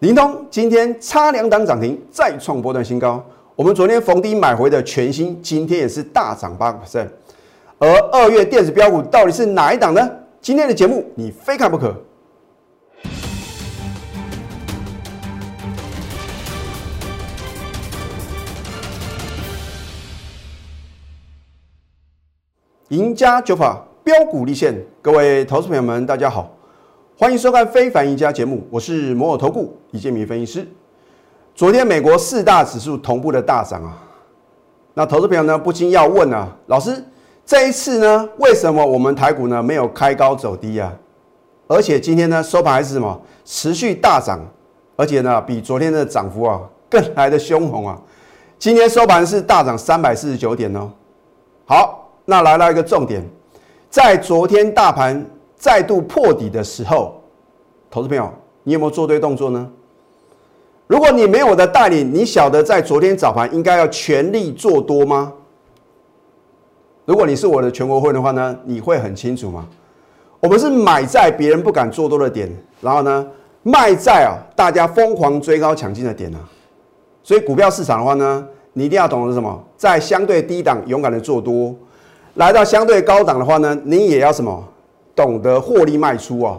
灵通今天差两档涨停，再创波段新高。我们昨天逢低买回的全新，今天也是大涨八个 percent。而二月电子标股到底是哪一档呢？今天的节目你非看不可。赢家酒法标股立现，各位投资朋友们，大家好，欢迎收看《非凡一家》节目，我是摩尔投顾李建明分析师。昨天美国四大指数同步的大涨啊，那投资朋友呢不禁要问啊，老师这一次呢，为什么我们台股呢没有开高走低啊？而且今天呢收盘还是什么持续大涨，而且呢比昨天的涨幅啊更来的凶猛啊！今天收盘是大涨三百四十九点哦。好。那来到一个重点，在昨天大盘再度破底的时候，投资朋友，你有没有做对动作呢？如果你没有我的带领，你晓得在昨天早盘应该要全力做多吗？如果你是我的全国会的话呢，你会很清楚吗？我们是买在别人不敢做多的点，然后呢，卖在啊大家疯狂追高抢进的点啊。所以股票市场的话呢，你一定要懂得什么，在相对低档勇敢的做多。来到相对高档的话呢，你也要什么懂得获利卖出啊。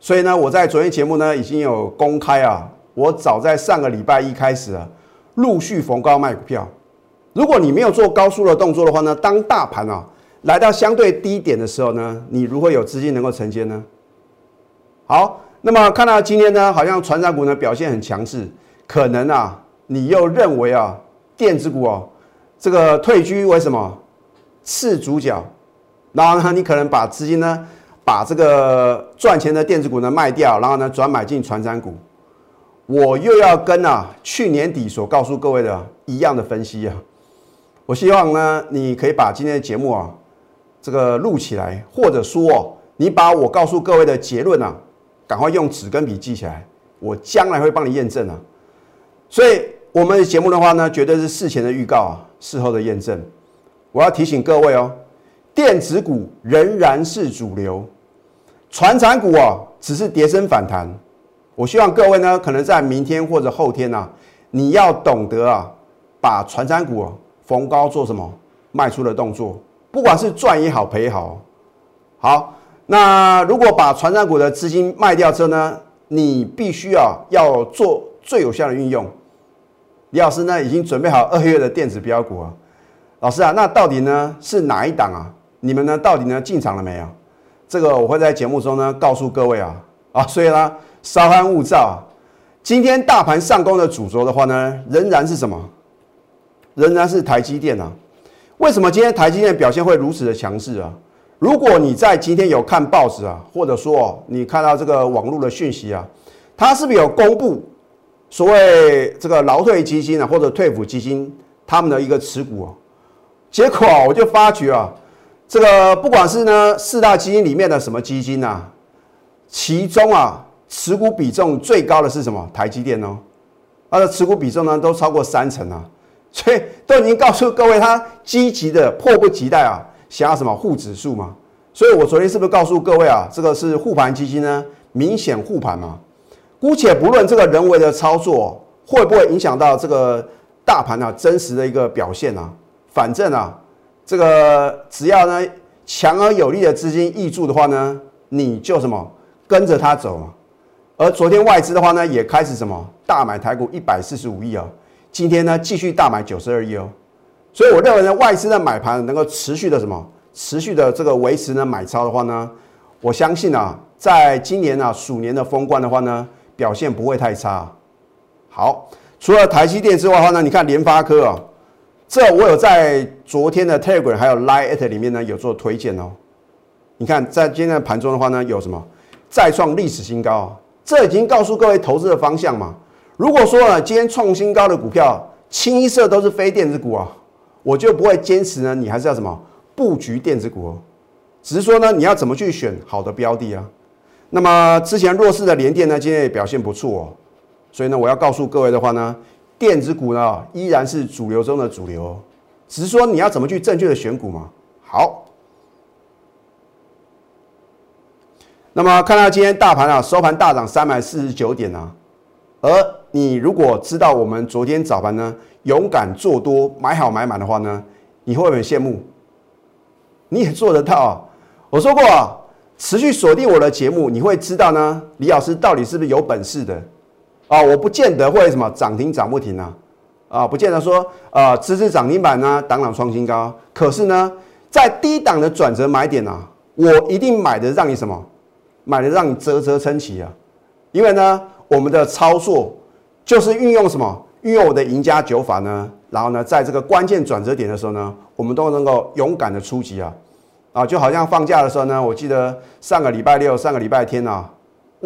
所以呢，我在昨天节目呢已经有公开啊，我早在上个礼拜一开始啊，陆续逢高卖股票。如果你没有做高速的动作的话呢，当大盘啊来到相对低点的时候呢，你如何有资金能够承接呢？好，那么看到今天呢，好像船长股呢表现很强势，可能啊，你又认为啊，电子股哦，这个退居为什么？次主角，然后呢，你可能把资金呢，把这个赚钱的电子股呢卖掉，然后呢转买进传产股。我又要跟啊去年底所告诉各位的一样的分析啊。我希望呢，你可以把今天的节目啊这个录起来，或者说你把我告诉各位的结论啊，赶快用纸跟笔记起来，我将来会帮你验证啊。所以我们的节目的话呢，绝对是事前的预告啊，事后的验证。我要提醒各位哦，电子股仍然是主流，船产股哦只是跌升反弹。我希望各位呢，可能在明天或者后天呐，你要懂得啊，把船产股逢高做什么卖出的动作，不管是赚也好赔也好。好，那如果把船产股的资金卖掉之后呢，你必须啊要做最有效的运用。李老师呢已经准备好二月的电子标股啊。老师啊，那到底呢是哪一档啊？你们呢到底呢进场了没有？这个我会在节目中呢告诉各位啊啊，所以呢稍安勿躁。今天大盘上攻的主轴的话呢，仍然是什么？仍然是台积电啊。为什么今天台积电表现会如此的强势啊？如果你在今天有看报纸啊，或者说你看到这个网络的讯息啊，它是不是有公布所谓这个劳退基金啊或者退抚基金他们的一个持股啊？结果我就发觉啊，这个不管是呢四大基金里面的什么基金呐，其中啊持股比重最高的是什么？台积电哦，它的持股比重呢都超过三成啊，所以都已经告诉各位，它积极的迫不及待啊，想要什么护指数嘛。所以我昨天是不是告诉各位啊，这个是护盘基金呢？明显护盘嘛。姑且不论这个人为的操作会不会影响到这个大盘啊真实的一个表现啊。反正啊，这个只要呢强而有力的资金挹注的话呢，你就什么跟着它走嘛。而昨天外资的话呢，也开始什么大买台股一百四十五亿哦，今天呢继续大买九十二亿哦。所以我认为呢，外资的买盘能够持续的什么，持续的这个维持呢买超的话呢，我相信啊，在今年啊鼠年的封关的话呢，表现不会太差。好，除了台积电之外的话呢，你看联发科啊。这我有在昨天的 Telegram 还有 Line 里面呢有做推荐哦。你看在今天的盘中的话呢，有什么再创历史新高？这已经告诉各位投资的方向嘛。如果说呢今天创新高的股票清一色都是非电子股啊，我就不会坚持呢。你还是要什么布局电子股哦？只是说呢你要怎么去选好的标的啊？那么之前弱势的联电呢，今天也表现不错哦。所以呢，我要告诉各位的话呢。电子股呢，依然是主流中的主流，只是说你要怎么去正确的选股嘛。好，那么看到今天大盘啊，收盘大涨三百四十九点啊，而你如果知道我们昨天早盘呢勇敢做多买好买满的话呢，你会不会很羡慕？你也做得到啊！我说过啊，持续锁定我的节目，你会知道呢，李老师到底是不是有本事的啊？我不见得会什么涨停涨不停啊，啊，不见得说啊，支持涨停板呢，档档创新高。可是呢，在低档的转折买点啊，我一定买的让你什么？买的让你啧啧称奇啊！因为呢，我们的操作就是运用什么？运用我的赢家九法呢？然后呢，在这个关键转折点的时候呢，我们都能够勇敢的出击啊！啊，就好像放假的时候呢，我记得上个礼拜六、上个礼拜天啊，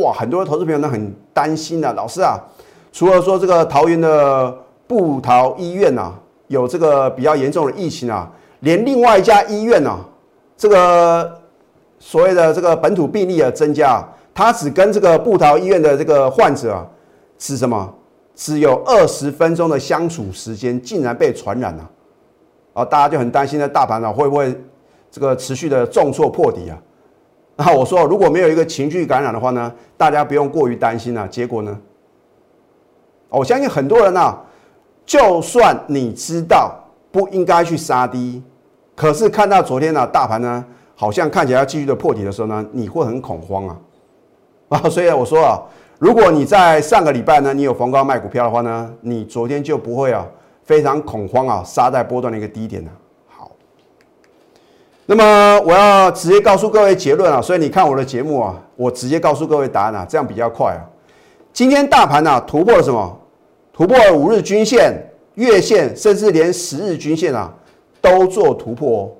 哇，很多投资朋友呢很担心的，老师啊，除了说这个桃园的布桃医院啊有这个比较严重的疫情啊，连另外一家医院啊，这个所谓的这个本土病例的增加，它只跟这个布桃医院的这个患者啊，是什么？只有二十分钟的相处时间，竟然被传染了，啊，大家就很担心的大盘呢会不会这个持续的重挫破底啊？那我说如果没有一个情绪感染的话呢，大家不用过于担心啊。结果呢，我相信很多人啊，就算你知道不应该去杀低，可是看到昨天呢大盘呢好像看起来要继续的破底的时候呢，你会很恐慌啊 啊！所以我说啊。如果你在上个礼拜呢，你有逢高卖股票的话呢，你昨天就不会啊非常恐慌啊杀在波段的一个低点呢。那么我要直接告诉各位结论啊，所以你看我的节目啊，我直接告诉各位答案啊，这样比较快啊。今天大盘呢突破了什么？突破了五日均线、月线，甚至连十日均线啊都做突破哦，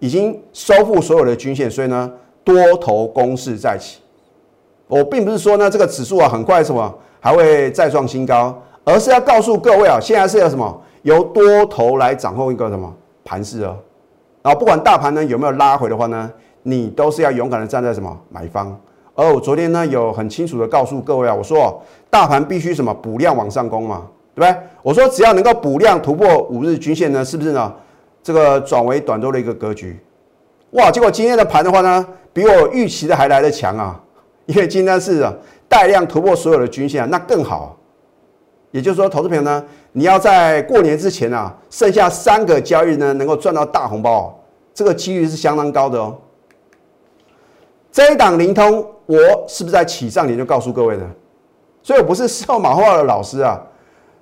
已经收复所有的均线，所以呢多头攻势再起。我并不是说呢，这个指数啊很快什么还会再创新高，而是要告诉各位啊，现在是要什么由多头来掌控一个什么盘势啊。然后不管大盘呢有没有拉回的话呢，你都是要勇敢的站在什么买方。而我昨天呢有很清楚的告诉各位啊，我说大盘必须什么补量往上攻嘛，对不对？我说只要能够补量突破五日均线呢，是不是呢？这个转为短多的一个格局。哇，结果今天的盘的话呢，比我预期的还来得强啊。因为今天是带量突破所有的均线，那更好。也就是说，投资朋友呢，你要在过年之前啊，剩下三个交易呢，能够赚到大红包，这个几率是相当高的哦。这一档灵通，我是不是在起涨点就告诉各位的？所以我不是售马化的老师啊。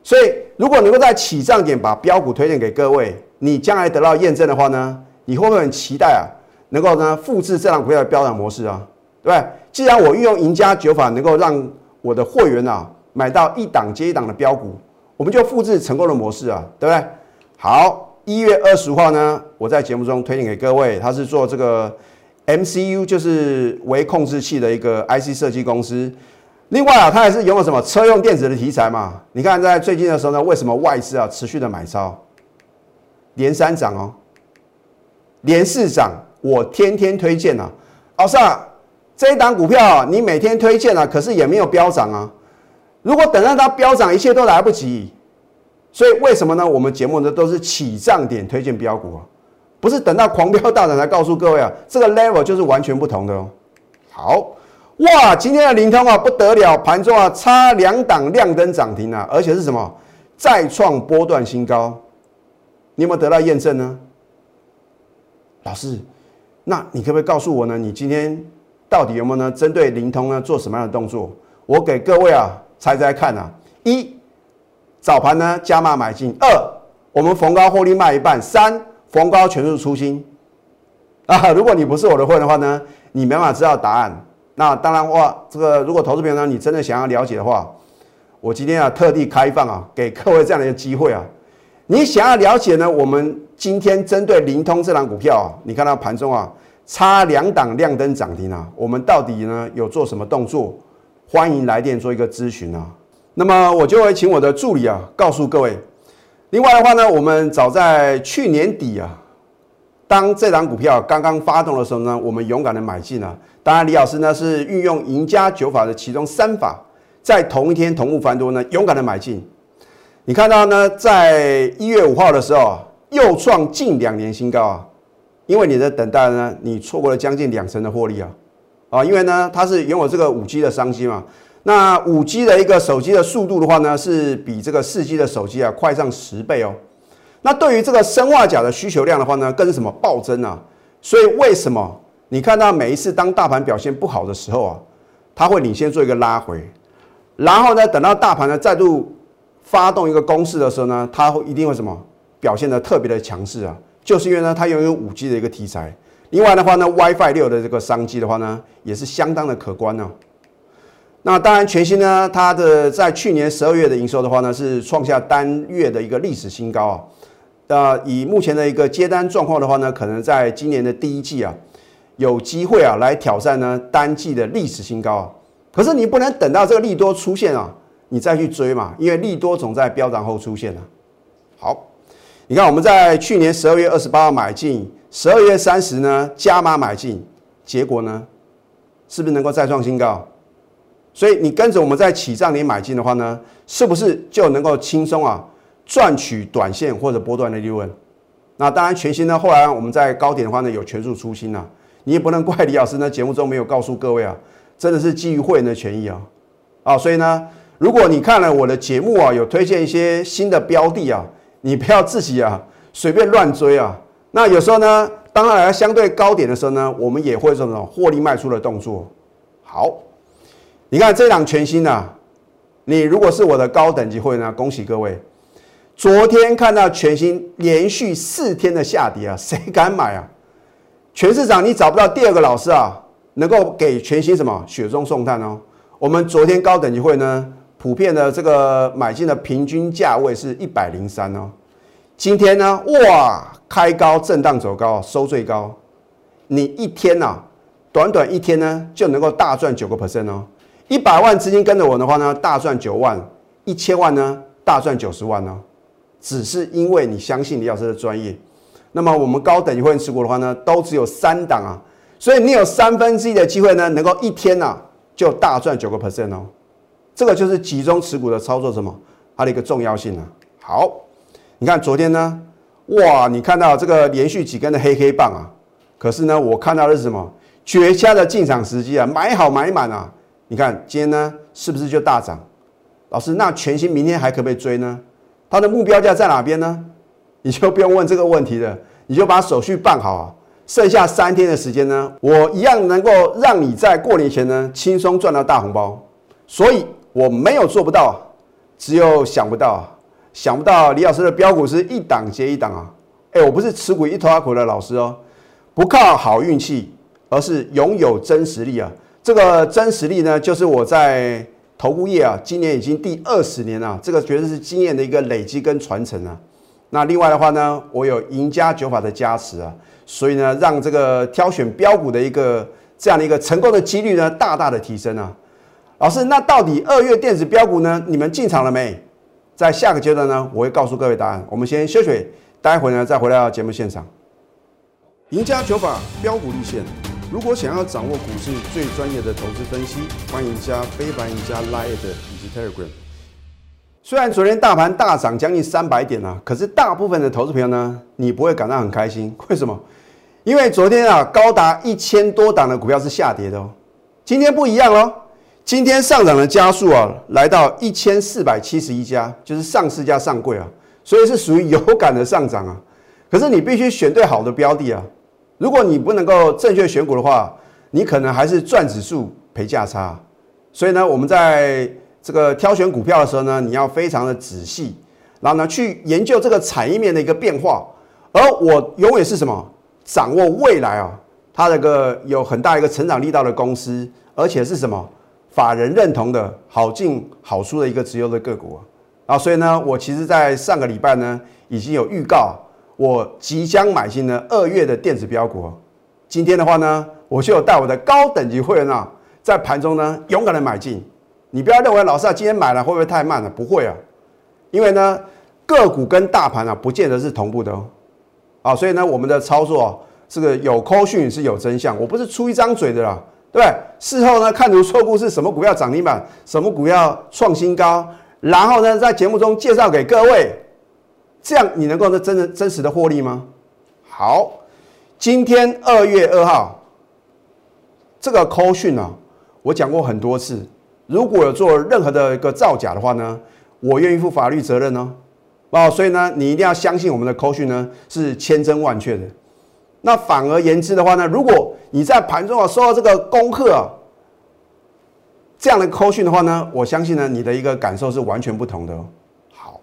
所以如果能够在起涨点把标股推荐给各位，你将来得到验证的话呢，你会不会很期待啊？能够呢复制这档股票的标涨模式啊？对不对？既然我运用赢家九法能够让我的会员啊买到一档接一档的标股，我们就复制成功的模式啊，对不对？好，一月二十号呢，我在节目中推荐给各位，他是做这个 MCU，就是微控制器的一个 IC 设计公司。另外啊，它也是拥有什么车用电子的题材嘛？你看在最近的时候呢，为什么外资啊持续的买超，连三涨哦，连四涨，我天天推荐啊，奥萨。这一档股票你每天推荐了，可是也没有飙涨啊。如果等到它飙涨，一切都来不及。所以为什么呢？我们节目呢都是起涨点推荐标股啊，不是等到狂飙大涨才告诉各位啊。这个 level 就是完全不同的哦。好哇，今天的灵通啊不得了，盘中啊差两档亮灯涨停啊，而且是什么再创波段新高。你有没有得到验证呢？老师，那你可不可以告诉我呢？你今天？到底有没有呢？针对灵通呢做什么样的动作？我给各位啊猜猜看啊。一早盘呢加码买进。二我们逢高获利卖一半。三逢高全数出清。啊，如果你不是我的会的话呢，你没办法知道答案。那当然话，这个如果投资朋友呢，你真的想要了解的话，我今天啊特地开放啊，给各位这样的一个机会啊。你想要了解呢，我们今天针对灵通这档股票啊，你看到盘中啊。差两档亮灯涨停啊！我们到底呢有做什么动作？欢迎来电做一个咨询啊！那么我就会请我的助理啊告诉各位。另外的话呢，我们早在去年底啊，当这档股票刚刚发动的时候呢，我们勇敢的买进啊。当然，李老师呢是运用赢家九法的其中三法，在同一天同步翻多呢，勇敢的买进。你看到呢，在一月五号的时候，又创近两年新高啊！因为你的等待呢，你错过了将近两成的获利啊，啊，因为呢，它是拥有这个五 G 的商机嘛。那五 G 的一个手机的速度的话呢，是比这个四 G 的手机啊快上十倍哦。那对于这个生化甲的需求量的话呢，更是什么暴增啊？所以为什么你看到每一次当大盘表现不好的时候啊，它会领先做一个拉回，然后呢，等到大盘呢再度发动一个攻势的时候呢，它会一定会什么表现的特别的强势啊？就是因为呢，它拥有五 G 的一个题材。另外的话呢，WiFi 六的这个商机的话呢，也是相当的可观呢。那当然，全新呢，它的在去年十二月的营收的话呢，是创下单月的一个历史新高啊。那以目前的一个接单状况的话呢，可能在今年的第一季啊，有机会啊来挑战呢单季的历史新高啊。可是你不能等到这个利多出现啊，你再去追嘛，因为利多总在飙涨后出现啊。好，你看我们在去年十二月二十八号买进，十二月三十呢加码买进，结果呢是不是能够再创新高？所以你跟着我们在起涨点买进的话呢，是不是就能够轻松啊？赚取短线或者波段的利润，那当然全新呢。后来我们在高点的话呢，有全数出新啊，你也不能怪李老师呢，节目中没有告诉各位啊，真的是基于会员的权益啊，啊，所以呢，如果你看了我的节目啊，有推荐一些新的标的啊，你不要自己啊随便乱追啊。那有时候呢，当然来相对高点的时候呢，我们也会做这种获利卖出的动作。好，你看这档全新啊，你如果是我的高等级会员呢，恭喜各位。昨天看到全新连续四天的下跌啊，谁敢买啊？全市场你找不到第二个老师啊，能够给全新什么雪中送炭哦。我们昨天高等级会呢，普遍的这个买进的平均价位是一百零三哦。今天呢，哇，开高震荡走高，收最高。你一天呐，短短一天呢，就能够大赚九个 percent 哦。一百万资金跟着我的话呢，大赚九万；一千万呢，大赚九十万哦。只是因为你相信李老师的专业，那么我们高等级会员持股的话呢，都只有三档啊，所以你有三分之一的机会呢，能够一天呐就大赚九个 percent 哦，这个就是集中持股的操作什么，它的一个重要性啊。好，你看昨天呢，哇，你看到这个连续几根的黑黑棒啊，可是呢，我看到的是什么？绝佳的进场时机啊，买好买满啊。你看今天呢，是不是就大涨？老师，那全新明天还可不可以追呢？它的目标价在哪边呢？你就不用问这个问题了，你就把手续办好啊。剩下三天的时间呢，我一样能够让你在过年前呢轻松赚到大红包。所以我没有做不到，只有想不到，想不到李老师的标股是一档接一档啊。哎，我不是持股一头阿苦的老师哦，不靠好运气，而是拥有真实力啊。这个真实力呢，就是我在。投顾业啊，今年已经第二十年了，这个绝对是经验的一个累积跟传承啊。那另外的话呢，我有赢家九法的加持啊，所以呢，让这个挑选标股的一个这样的一个成功的几率呢，大大的提升啊。老师，那到底二月电子标股呢，你们进场了没？在下个阶段呢，我会告诉各位答案。我们先休息，待会呢再回到节目现场。赢家九法标股立线。如果想要掌握股市最专业的投资分析，欢迎加非凡、加 Line 以及 Telegram。虽然昨天大盘大涨将近三百点啊，可是大部分的投资朋友呢，你不会感到很开心。为什么？因为昨天啊，高达一千多档的股票是下跌的哦。今天不一样喽，今天上涨的加速啊，来到一千四百七十一家，就是上市加上柜啊，所以是属于有感的上涨啊。可是你必须选对好的标的啊。如果你不能够正确选股的话，你可能还是赚指数赔价差。所以呢，我们在这个挑选股票的时候呢，你要非常的仔细，然后呢去研究这个产业面的一个变化。而我永远是什么？掌握未来啊，它这个有很大一个成长力道的公司，而且是什么？法人认同的好进好出的一个直优的个股啊。所以呢，我其实在上个礼拜呢已经有预告。我即将买进呢二月的电子标股，今天的话呢，我就有带我的高等级会员啊，在盘中呢勇敢的买进。你不要认为老师啊今天买了会不会太慢了？不会啊，因为呢个股跟大盘啊不见得是同步的哦。啊，所以呢我们的操作啊这个有扣讯是有真相，我不是出一张嘴的啦，对？事后呢看图错误是什么股票涨停板，什么股票创新高，然后呢在节目中介绍给各位。这样你能够呢真的真实的获利吗？好，今天二月二号这个扣讯啊，我讲过很多次，如果有做任何的一个造假的话呢，我愿意负法律责任哦。哦，所以呢，你一定要相信我们的扣讯呢是千真万确的。那反而言之的话呢，如果你在盘中啊收到这个功课啊这样的扣讯的话呢，我相信呢你的一个感受是完全不同的。好，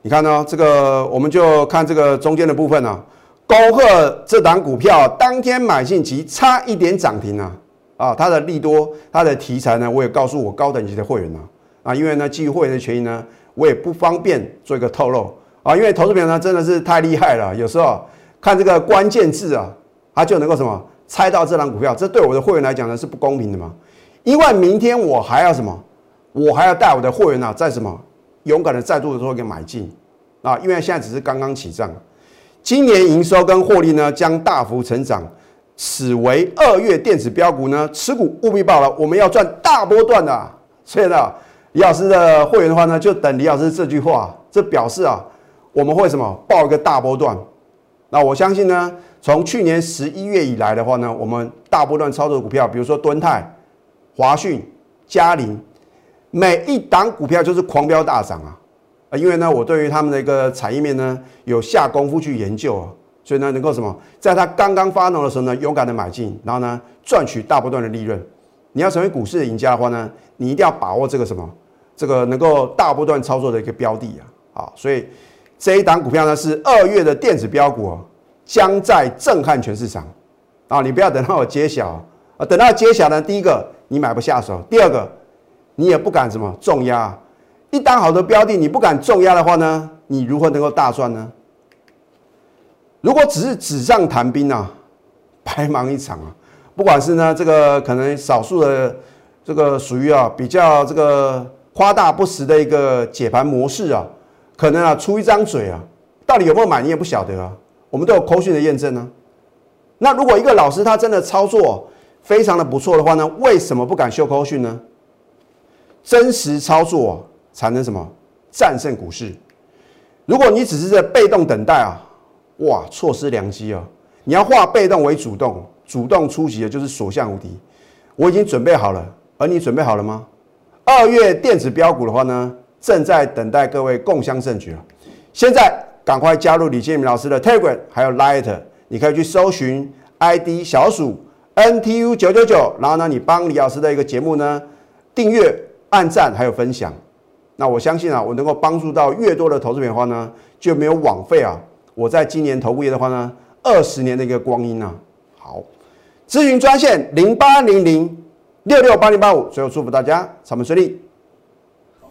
你看呢，这个我们就看这个中间的部分啊，高贺这档股票当天买进即差一点涨停啊，啊，它的利多，它的题材呢，我也告诉我高等级的会员啊，啊，因为呢基于会员的权益呢，我也不方便做一个透露啊，因为投资朋友呢真的是太厉害了，有时候。看这个关键字啊，他就能够什么猜到这档股票，这对我的会员来讲呢是不公平的嘛？因为明天我还要什么？我还要带我的会员呢，在什么勇敢的再度的做一个买进啊？因为现在只是刚刚起涨，今年营收跟获利呢将大幅成长，此为二月电子标股呢持股务必报了，我们要赚大波段的。所以呢，李老师的会员的话呢，就等李老师这句话，这表示啊，我们会什么报一个大波段。那我相信呢，从去年十一月以来的话呢，我们大波段操作的股票，比如说敦泰、华讯、嘉麟，每一档股票就是狂飙大涨啊！啊，因为呢，我对于他们的一个产业面呢，有下功夫去研究啊，所以呢，能够什么，在它刚刚发动的时候呢，勇敢的买进，然后呢，赚取大波段的利润。你要成为股市的赢家的话呢，你一定要把握这个什么，这个能够大波段操作的一个标的啊！啊，所以。这一档股票呢是二月的电子标股，将在震撼全市场啊！你不要等到我揭晓啊，等到揭晓呢，第一个你买不下手，第二个你也不敢什么重压。一档好的标的你不敢重压的话呢，你如何能够大赚呢？如果只是纸上谈兵啊，白忙一场啊！不管是呢这个可能少数的这个属于啊比较这个夸大不实的一个解盘模式啊。可能啊，出一张嘴啊，到底有没有买你也不晓得啊。我们都有口讯的验证呢。那如果一个老师他真的操作非常的不错的话呢，为什么不敢秀口讯呢？真实操作才能什么战胜股市。如果你只是在被动等待啊，哇，错失良机啊！你要化被动为主动，主动出击的就是所向无敌。我已经准备好了，而你准备好了吗？二月电子标股的话呢？正在等待各位共襄盛举了。现在赶快加入李建明老师的 Telegram，还有 Light，你可以去搜寻 ID 小鼠 NTU 九九九，然后呢，你帮李老师的一个节目呢订阅、按赞还有分享。那我相信啊，我能够帮助到越多的投资的话呢，就没有枉费啊。我在今年投顾业的话呢，二十年的一个光阴啊。好，咨询专线零八零零六六八零八五，最后祝福大家财门顺利。